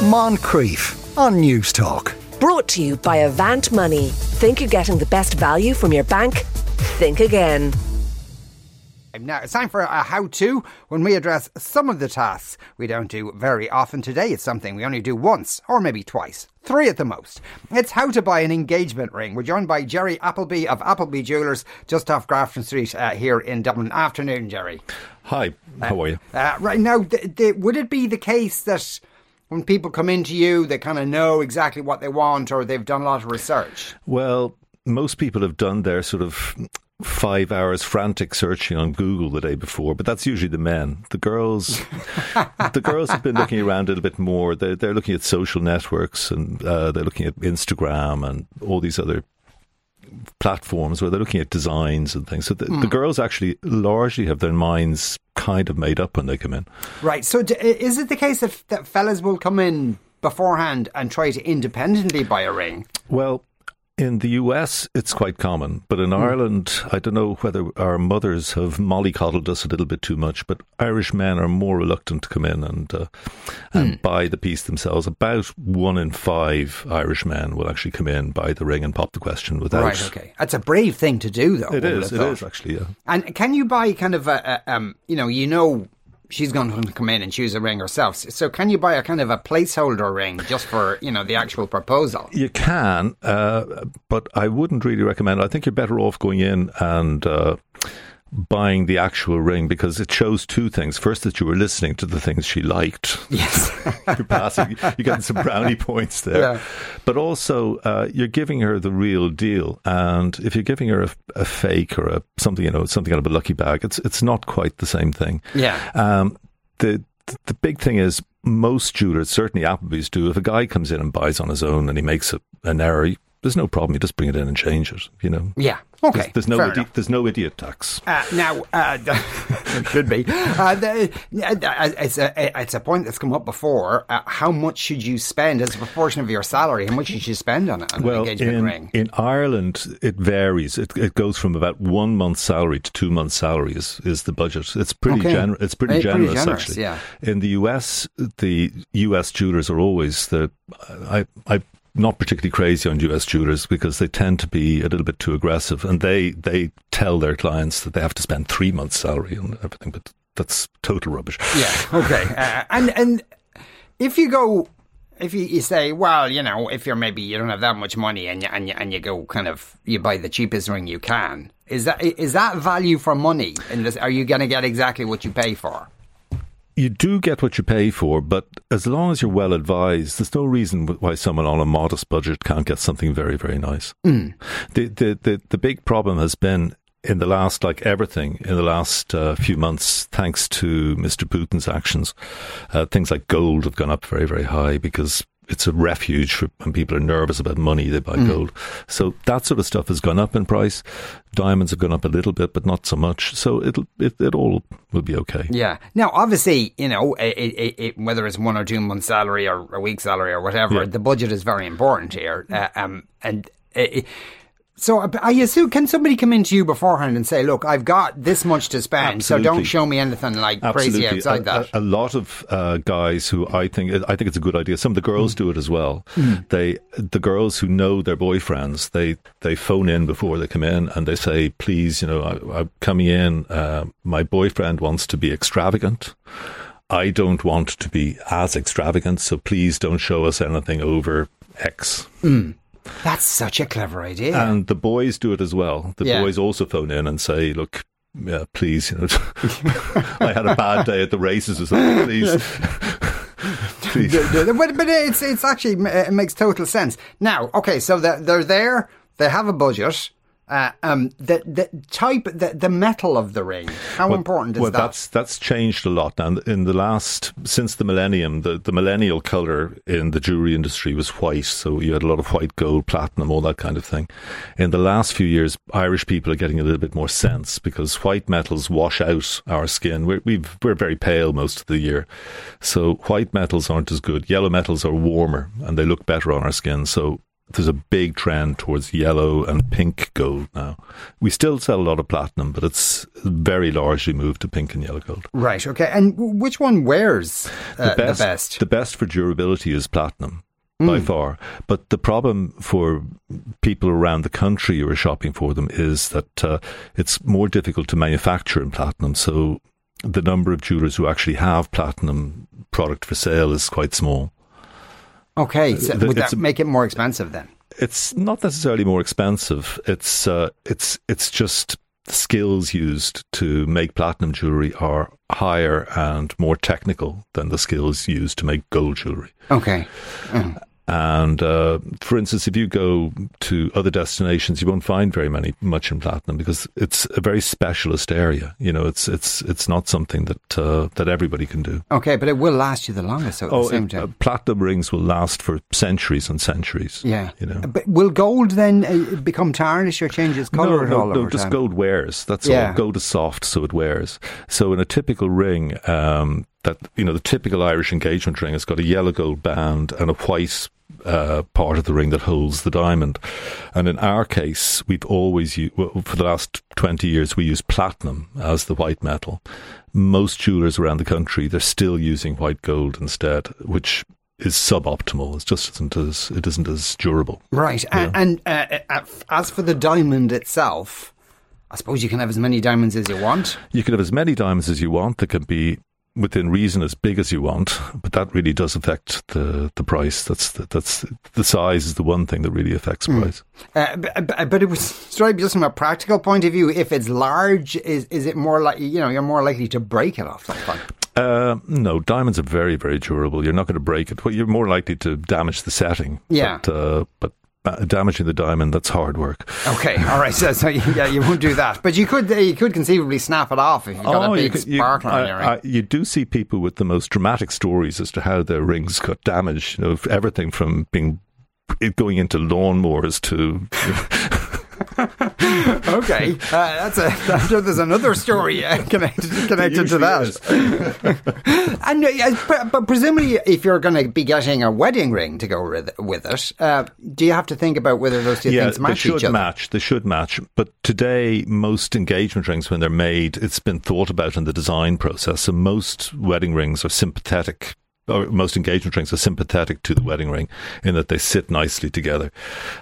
Moncrieff on News Talk. Brought to you by Avant Money. Think you're getting the best value from your bank? Think again. Now it's time for a how to when we address some of the tasks we don't do very often. Today it's something we only do once or maybe twice, three at the most. It's how to buy an engagement ring. We're joined by Jerry Appleby of Appleby Jewelers just off Grafton Street uh, here in Dublin. Afternoon, Jerry. Hi, how are you? Uh, right now, th- th- would it be the case that when people come into you, they kind of know exactly what they want or they've done a lot of research? Well, most people have done their sort of five hours frantic searching on Google the day before, but that's usually the men. The girls, the girls have been looking around a little bit more. They're, they're looking at social networks and uh, they're looking at Instagram and all these other platforms where they're looking at designs and things. So the, mm. the, girls actually largely have their minds kind of made up when they come in. Right. So d- is it the case that, that fellas will come in beforehand and try to independently buy a ring? Well, in the US, it's quite common, but in mm. Ireland, I don't know whether our mothers have mollycoddled us a little bit too much. But Irish men are more reluctant to come in and uh, and mm. buy the piece themselves. About one in five Irish men will actually come in, buy the ring, and pop the question without. Right. Okay. That's a brave thing to do, though. It is. It is actually. Yeah. And can you buy kind of a, a um, you know, you know she's going to come in and choose a ring herself. So can you buy a kind of a placeholder ring just for you know the actual proposal? You can, uh, but I wouldn't really recommend. It. I think you're better off going in and. Uh, buying the actual ring because it shows two things. First, that you were listening to the things she liked. Yes. you're passing, you're getting some brownie points there. Yeah. But also, uh, you're giving her the real deal. And if you're giving her a, a, fake or a something, you know, something out of a lucky bag, it's it's not quite the same thing. Yeah. Um, the the big thing is most jewelers, certainly Appleby's, do. If a guy comes in and buys on his own and he makes a, an error, there's no problem. You just bring it in and change it. You know. Yeah. Okay. There's, there's no idi- there's no idiot tax. Uh, now uh, there should be. Uh, the, uh, it's a it's a point that's come up before. Uh, how much should you spend as a proportion of your salary? How much should you spend on, on well, an engagement in, ring? In Ireland, it varies. It, it goes from about one month's salary to two months' salary is, is the budget. It's pretty okay. generous. It's pretty, generous, pretty generous, actually. Yeah. In the US, the US jewelers are always the I I not particularly crazy on US jewelers because they tend to be a little bit too aggressive and they, they tell their clients that they have to spend three months' salary on everything, but that's total rubbish. Yeah, okay. Uh, and, and if you go, if you, you, say, well, you know, if you're maybe, you don't have that much money and you, and you, and you go kind of, you buy the cheapest ring you can, is that, is that value for money? And are you going to get exactly what you pay for? You do get what you pay for, but as long as you're well advised, there's no reason why someone on a modest budget can't get something very, very nice. Mm. The, the, the, the big problem has been in the last, like everything, in the last uh, few months, thanks to Mr. Putin's actions, uh, things like gold have gone up very, very high because it's a refuge for when people are nervous about money, they buy mm. gold. So that sort of stuff has gone up in price. Diamonds have gone up a little bit, but not so much. So it'll, it, it all will be okay. Yeah. Now, obviously, you know, it, it, it, whether it's one or two months' salary or a week's salary or whatever, yeah. the budget is very important here. Uh, um, and so I assume, can somebody come into you beforehand and say, look, I've got this much to spend, Absolutely. so don't show me anything like Absolutely. crazy outside a, that? A, a lot of uh, guys who I think, I think it's a good idea. Some of the girls mm. do it as well. Mm. They, the girls who know their boyfriends, they, they phone in before they come in and they say, please, you know, I, am coming in, uh, my boyfriend wants to be extravagant. I don't want to be as extravagant, so please don't show us anything over X. Mm. That's such a clever idea. And the boys do it as well. The yeah. boys also phone in and say, look, yeah, please, you know, I had a bad day at the races or something, please. please. but, but it's, it's actually, it makes total sense. Now, okay, so they're, they're there, they have a budget, uh, um, the the type, the, the metal of the ring. How well, important is well, that? that's that's changed a lot. And in the last since the millennium, the, the millennial color in the jewelry industry was white. So you had a lot of white, gold, platinum, all that kind of thing. In the last few years, Irish people are getting a little bit more sense because white metals wash out our skin. We're we are very pale most of the year, so white metals aren't as good. Yellow metals are warmer and they look better on our skin. So there's a big trend towards yellow and pink gold now. We still sell a lot of platinum, but it's very largely moved to pink and yellow gold. Right. Okay. And which one wears uh, the, best, the best? The best for durability is platinum by mm. far. But the problem for people around the country who are shopping for them is that uh, it's more difficult to manufacture in platinum. So the number of jewelers who actually have platinum product for sale is quite small. Okay, so would that make it more expensive then? It's not necessarily more expensive. It's uh, it's it's just the skills used to make platinum jewelry are higher and more technical than the skills used to make gold jewelry. Okay. Mm. And uh, for instance, if you go to other destinations, you won't find very many much in platinum because it's a very specialist area. You know, it's it's it's not something that uh, that everybody can do. Okay, but it will last you the longest. So at oh, the same it, time, uh, platinum rings will last for centuries and centuries. Yeah, you know. But will gold then uh, become tarnished or change its color no, no, no, just time? gold wears. That's yeah. all. Gold is soft, so it wears. So in a typical ring, um, that you know the typical Irish engagement ring has got a yellow gold band and a white uh, part of the ring that holds the diamond. And in our case, we've always used, well, for the last 20 years, we use platinum as the white metal. Most jewelers around the country, they're still using white gold instead, which is suboptimal. It just isn't as it isn't as durable. Right. Yeah. And, and uh, uh, as for the diamond itself, I suppose you can have as many diamonds as you want. You can have as many diamonds as you want. There can be within reason as big as you want, but that really does affect the the price. That's the, that's the size is the one thing that really affects mm. price. Uh, but, but, it was straight just from a practical point of view. If it's large, is is it more like you know you're more likely to break it off something? Uh, no, diamonds are very, very durable. You're not going to break it. Well, you're more likely to damage the setting. Yeah. But, uh, but Uh, damaging the diamond that's hard work. Okay all right so, so yeah you won't do that. But you could you could conceivably snap it off if you've got oh, a big you, spark you, on your ring. you do see people with the most dramatic stories as to how their rings got damaged you know everything from being going into lawnmowers to okay, uh, that's a. I'm sure there's another story uh, connected connected to that. and uh, but presumably, if you're going to be getting a wedding ring to go with, with it, uh, do you have to think about whether those two yeah, things match they should each other? match. They should match. But today, most engagement rings, when they're made, it's been thought about in the design process. So most wedding rings are sympathetic most engagement rings are sympathetic to the wedding ring in that they sit nicely together.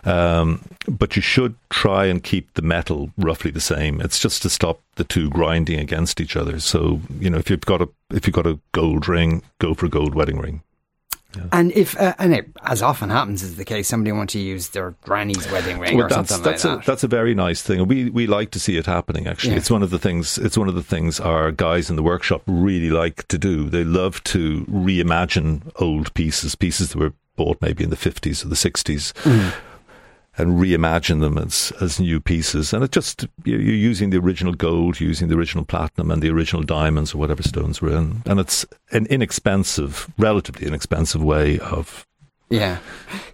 Um, but you should try and keep the metal roughly the same. It's just to stop the two grinding against each other. So you know, if you've got a if you've got a gold ring, go for a gold wedding ring. Yeah. And if, uh, and it, as often happens is the case, somebody wants to use their granny's wedding ring well, or that's, something that's like a, that. That's a very nice thing. We we like to see it happening. Actually, yeah. it's one of the things. It's one of the things our guys in the workshop really like to do. They love to reimagine old pieces, pieces that were bought maybe in the fifties or the sixties. Mm and reimagine them as as new pieces. And it just you're using the original gold, using the original platinum, and the original diamonds or whatever stones were in, and it's an inexpensive, relatively inexpensive way of. Yeah,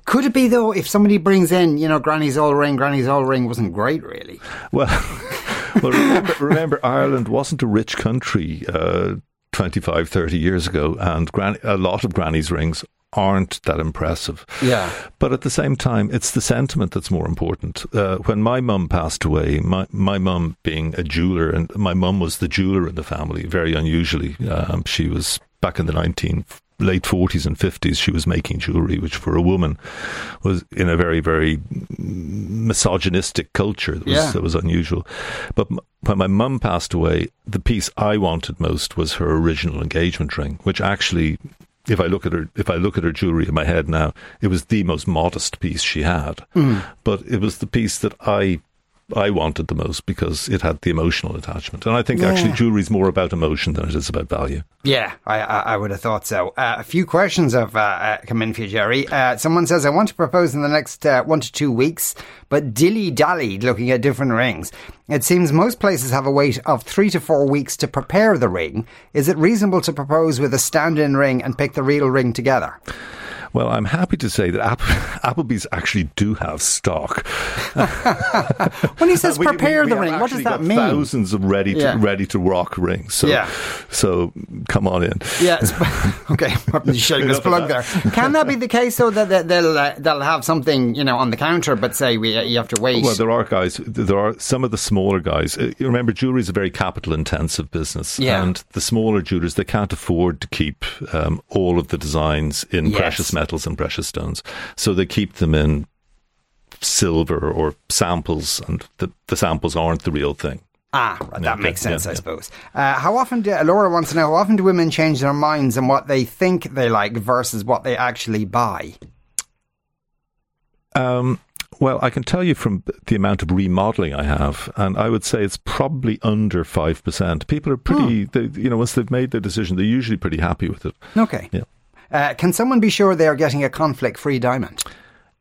could it be though if somebody brings in, you know, Granny's old ring, Granny's old ring wasn't great, really. Well, well, remember, remember, Ireland wasn't a rich country. Uh, 25, 30 years ago, and gran- a lot of Granny's rings aren't that impressive. Yeah. But at the same time, it's the sentiment that's more important. Uh, when my mum passed away, my, my mum being a jeweler, and my mum was the jeweler in the family, very unusually. Um, she was back in the 19 late 40s and 50s she was making jewelry which for a woman was in a very very misogynistic culture that was, yeah. that was unusual but when my mum passed away the piece i wanted most was her original engagement ring which actually if I look at her, if I look at her jewelry in my head now, it was the most modest piece she had, mm. but it was the piece that I I wanted the most because it had the emotional attachment. And I think yeah. actually jewelry is more about emotion than it is about value. Yeah, I, I would have thought so. Uh, a few questions have uh, uh, come in for you, Jerry. Uh, someone says, I want to propose in the next uh, one to two weeks, but dilly dallied looking at different rings. It seems most places have a wait of three to four weeks to prepare the ring. Is it reasonable to propose with a stand in ring and pick the real ring together? Well, I'm happy to say that App- Appleby's actually do have stock. when he says We- we- prepare we the ring, what does that mean? Thousands of ready to Yeah. ready to rock rings. So, Yeah. so come on in. Yeah, it's, okay. Shameless plug there. Can that be the case though that they'll uh, they'll have something you know on the counter, but say we uh, you have to wait? Well, there are guys. There are some of the smaller guys. Uh, remember, jewelry is a very capital-intensive business, Yeah. and the smaller jewelers they can't afford to keep um, all of the designs in Yes. precious metals and precious stones, so they keep them in silver or samples, and the, the samples aren't the real thing. ah, right, that Yeah, makes yeah, sense, I suppose. Uh, how often do Laura wants to know? How often do women change their minds on what they think they like versus what they actually buy? Um, well, I can tell you from the amount of remodeling I have, and I would say it's probably under five percent. People are pretty, they, you know, once they've made their decision, they're usually pretty happy with it. Okay. Yeah. Uh, can someone be sure they are getting a conflict-free diamond?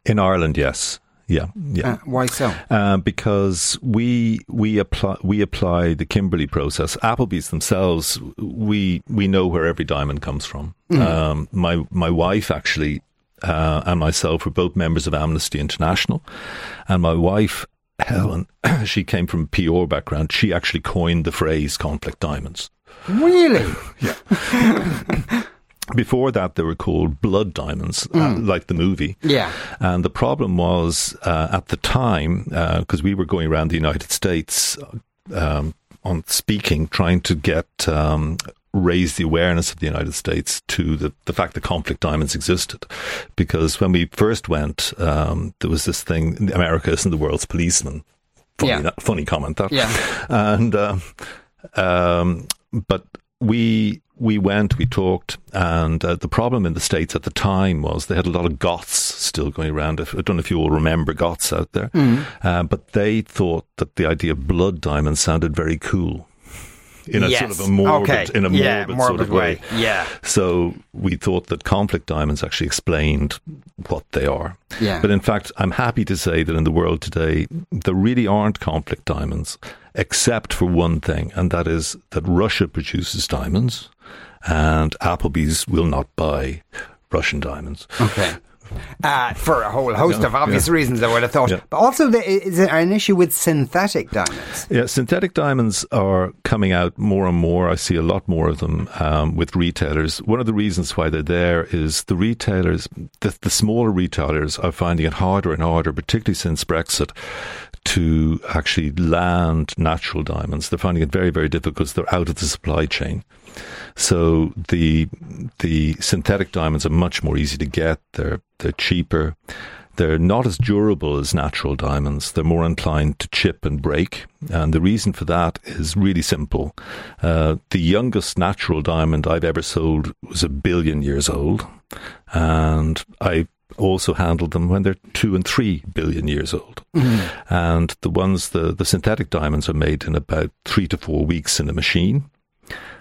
In Ireland, yes, yeah, yeah. Uh, why so? Uh, because we we apply we apply the Kimberley process. Appleby's themselves, we we know where every diamond comes from. Um, my my wife actually uh, and myself were both members of Amnesty International, and my wife Helen, she came from a PR background. She actually coined the phrase "conflict diamonds." Really? Before that, they were called blood diamonds, uh, like the movie. Yeah. And the problem was uh, at the time, because we were going around the United States um, on speaking, trying to get um, raise the awareness of the United States to the, the fact that conflict diamonds existed. Because when we first went, um, there was this thing America isn't the world's policeman. Funny, Yeah. that, funny comment that. Yeah. And, um, um, but we we went, we talked, and uh, the problem in the states at the time was they had a lot of Goths still going around. I don't know if you all remember Goths out there, uh, but they thought that the idea of blood diamonds sounded very cool. In a sort of a morbid, Okay. in a morbid, Yeah, sort of way. way. Yeah. So we thought that conflict diamonds actually explained what they are. Yeah. But in fact, I'm happy to say that in the world today, there really aren't conflict diamonds, except for one thing, and that is that Russia produces diamonds, and Appleby's will not buy Russian diamonds. Okay. Uh, for a whole host of obvious reasons, I would have thought. Yeah. But also, the, is there an issue with synthetic diamonds? Yeah, synthetic diamonds are coming out more and more. I see a lot more of them um, with retailers. One of the reasons why they're there is the retailers, the, the smaller retailers, are finding it harder and harder, particularly since Brexit, to actually land natural diamonds. They're finding it very, very difficult they're out of the supply chain. So the the synthetic diamonds are much more easy to get. They're they're cheaper. They're not as durable as natural diamonds. They're more inclined to chip and break. And the reason for that is really simple. Uh, the youngest natural diamond I've ever sold was a billion years old. And I also handled them when they're two and three billion years old. Mm-hmm. And the ones, the, the synthetic diamonds are made in about three to four weeks in a machine.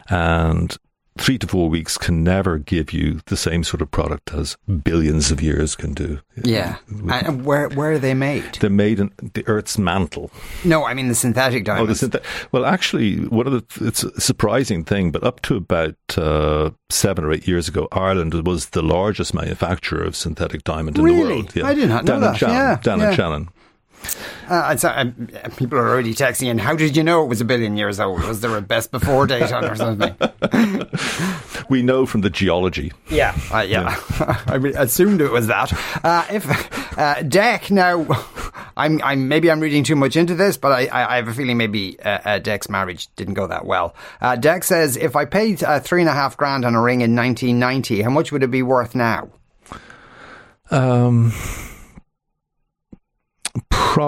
And three to four weeks can never give you the same sort of product as billions of years can do. Yeah. And where where are they made? They're made in the Earth's mantle. No, I mean the synthetic Oh, the diamonds. synthet- well, actually, one of the it's a surprising thing, but up to about uh, seven or eight years ago, Ireland was the largest manufacturer of synthetic diamond in Really? the world. Yeah. I did not know down in that. Shannon, Yeah, down yeah. in Shannon. Uh, it's, uh, people are already texting in. How did you know it was a billion years old? Was there a best before date on it or something? We know from the geology. Yeah, uh, yeah. I re- assumed it was that. Uh, if uh, Deck now, I'm, I'm maybe I'm reading too much into this, but I, I, I have a feeling maybe uh, uh, Deck's marriage didn't go that well. Uh, Deck says, if I paid uh, three and a half grand on a ring in 1990, how much would it be worth now? Um,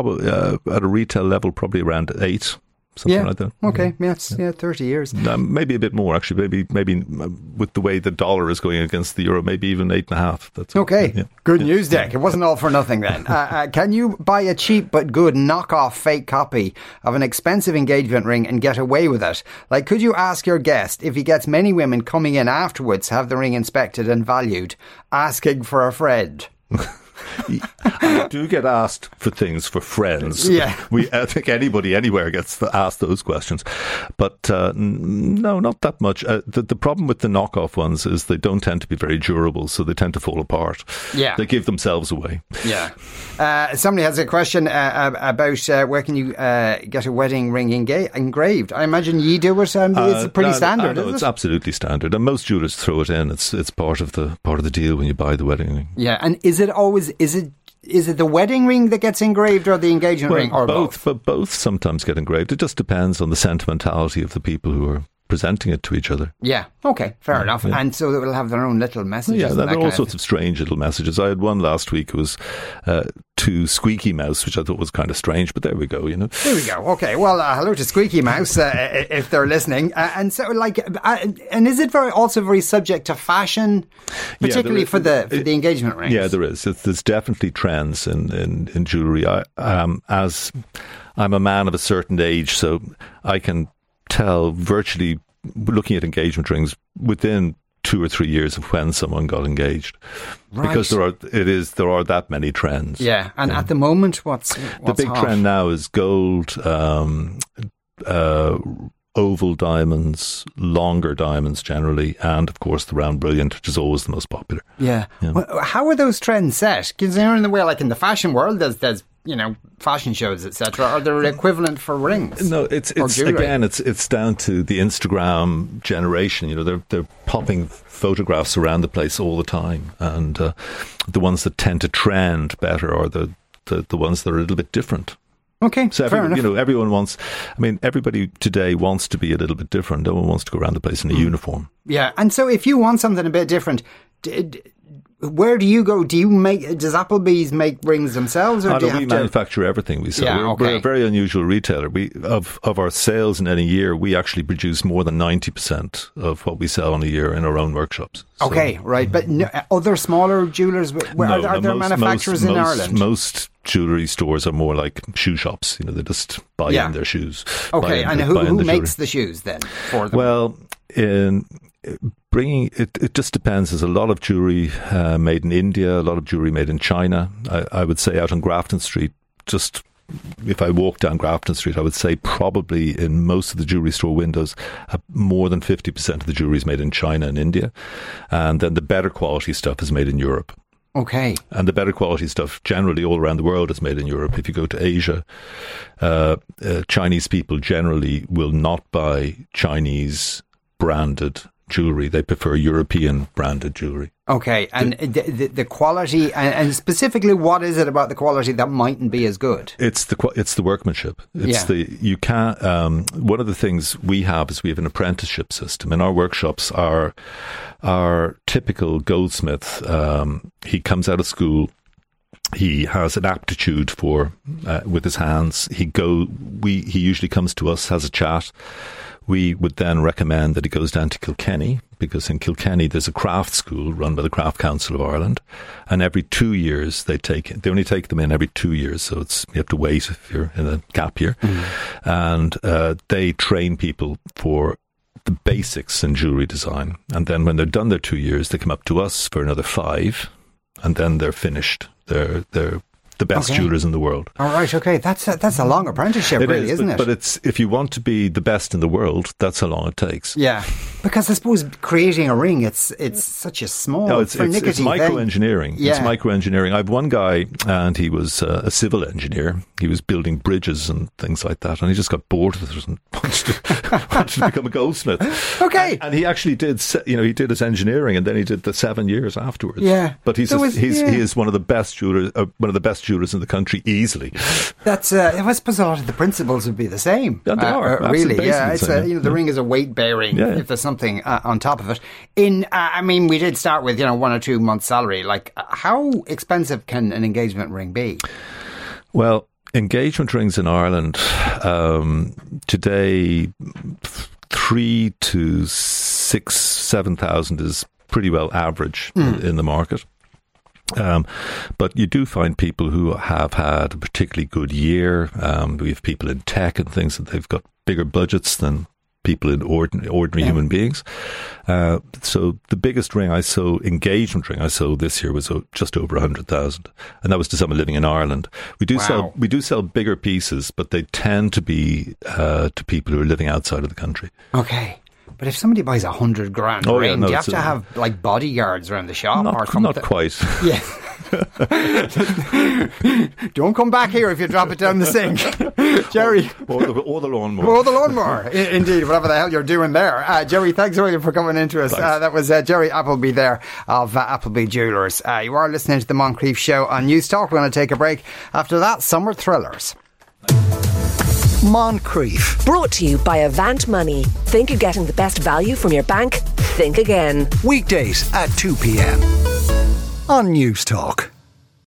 probably uh, at a retail level, probably around eight, something yeah. like that. Okay. Yeah, it's, yeah, 30 years. Um, maybe a bit more, actually. Maybe, maybe uh, with the way the dollar is going against the euro, maybe even eight and a half. That's Okay, yeah. good news, Dick. It wasn't all for nothing then. Uh, uh, can you buy a cheap but good knockoff fake copy of an expensive engagement ring and get away with it? Like, could you ask your guest if he gets many women coming in afterwards, have the ring inspected and valued, asking for a friend? I do get asked for things for friends. Yeah. we I think anybody anywhere gets asked those questions, but uh, no, not that much. Uh, the the problem with the knockoff ones is they don't tend to be very durable, so they tend to fall apart. Yeah, they give themselves away. Yeah. Uh, somebody has a question uh, about uh, where can you uh, get a wedding ring enga- engraved? I imagine you do it. Um, it's pretty no, standard. No, it's it? absolutely standard, and most jewelers throw it in. It's it's part of the part of the deal when you buy the wedding ring. Yeah, and is it always is it is it the wedding ring that gets engraved or the engagement well, ring or both, both? But both sometimes get engraved. It just depends on the sentimentality of the people who are presenting it to each other. Yeah. Okay. Fair yeah, enough. Yeah. And so they will have their own little messages. Yeah, there are all sorts of strange little messages. I had one last week. It was uh, to Squeaky Mouse, which I thought was kind of strange, but there we go. You know. There we go. Okay. Well, uh, hello to Squeaky Mouse uh, if they're listening. Uh, and so, like, uh, and is it very also very subject to fashion, particularly yeah, for the for the engagement rings? Yeah, there is. There's definitely trends in in, in jewelry. I, um, as I'm a man of a certain age, so I can tell virtually looking at engagement rings within two or three years of when someone got engaged, right. because there are it is there are that many trends. Yeah, and yeah. at the moment, what's, what's the big hot? trend now is gold. Um, uh, oval diamonds, longer diamonds generally, and of course the round brilliant, which is always the most popular. Yeah. yeah. Well, how are those trends set? Because they're in the way, like in the fashion world, there's there's you know fashion shows etc are there equivalent for rings no it's it's again it's it's down to the instagram generation you know they're they're popping photographs around the place all the time and uh, the ones that tend to trend better are the, the the ones that are a little bit different Okay, so fair every, enough. you know everyone wants. I mean, everybody today wants to be a little bit different. No one wants to go around the place in a mm. uniform. Yeah, and so if you want something a bit different, d- d- where do you go? Do you make? Does Appleby's make rings themselves, or oh, do no, you we have to? manufacture everything we sell. Yeah, we're, okay. we're, a very unusual retailer. We of of our sales in any year, we actually produce more than ninety percent of what we sell in a year in our own workshops. So, okay, right. But no, other smaller jewelers, where, no, are, are there most, manufacturers most, in most, Ireland? Most jewelry stores are more like shoe shops. You know, they just buy Yeah. in their shoes. okay, and who, who makes jewelry. the shoes then for them? Well, in bringing it, it just depends. There's a lot of jewelry uh, made in India, a lot of jewelry made in China. I, I would say out on Grafton Street, just if I walk down Grafton Street, I would say probably in most of the jewelry store windows, uh, more than 50% of the jewelry is made in China and India. And then the better quality stuff is made in Europe. okay, And the better quality stuff generally all around the world is made in Europe. If you go to Asia, uh, uh, Chinese people generally will not buy Chinese branded jewelry. They prefer European branded jewelry. okay, and the, the, the quality, and, and specifically, what is it about the quality that mightn't be as good? It's the it's the workmanship. It's Yeah. the you can't. Um, one of the things we have is we have an apprenticeship system and our workshops. are our typical goldsmith, um, he comes out of school. He has an aptitude for uh, with his hands. He go. We he usually comes to us, has a chat. We would then recommend that he goes down to Kilkenny because in Kilkenny there's a craft school run by the Craft Council of Ireland, and every two years they take they only take them in every two years, so it's you have to wait if you're in a gap year, and uh, they train people for the basics in jewelry design, and then when they're done their two years, they come up to us for another five, and then they're finished. They're they're the best Okay. jewelers in the world. All right, okay, that's a, that's a long apprenticeship, It really, is, isn't but, it? But it's if you want to be the best in the world, that's how long it takes. yeah, because I suppose creating a ring, it's it's such a small, No, it's, it's, it's thing. microengineering. It's Yeah. microengineering. I have one guy, and he was uh, a civil engineer. He was building bridges and things like that, and he just got bored with it and wanted to, wanted to become a goldsmith. Okay. and, and he actually did. You know, he did his engineering, and then he did the seven years afterwards. Yeah. but he's a- was- he's yeah. he is one of the best jewelers, uh, one of the best jewelers in the country, easily. That's uh, I suppose a lot of the principles would be the same. Yeah, they Uh, are. uh, really. Yeah, it's the a, you know the Yeah. ring is a weight bearing Yeah, yeah. if there's something uh, on top of it. In uh, I mean, we did start with you know one or two months' salary. Like, uh, how expensive can an engagement ring be? Well, engagement rings in Ireland um, today, three to six, seven thousand is pretty well average in, in the market. Um, but you do find people who have had a particularly good year. Um, we have people in tech and things that they've got bigger budgets than people in ordinary, ordinary Yeah. human beings. Uh, so the biggest ring I saw, engagement ring I saw this year was uh, just over a hundred thousand, and that was to someone living in Ireland. We do Wow. sell we do sell bigger pieces, but they tend to be uh, to people who are living outside of the country. Okay. But if somebody buys a hundred grand Oh, yeah, ring, no, do you have to a- have like bodyguards around the shop or something? not quite. Yeah. Don't come back here if you drop it down the sink. Jerry. or, the, or the lawnmower. Or the lawnmower. Indeed, whatever the hell you're doing there. Uh, Jerry, thanks a million for coming into us. Uh, that was uh, Jerry Appleby there of uh, Appleby Jewelers. Uh, you are listening to the Moncrieff Show on News Talk. We're going to take a break. After that, Summer Thrillers. Moncrieff. Brought to you by Avant Money. Think you're getting the best value from your bank? Think again. Weekdays at 2 p.m. on News Talk.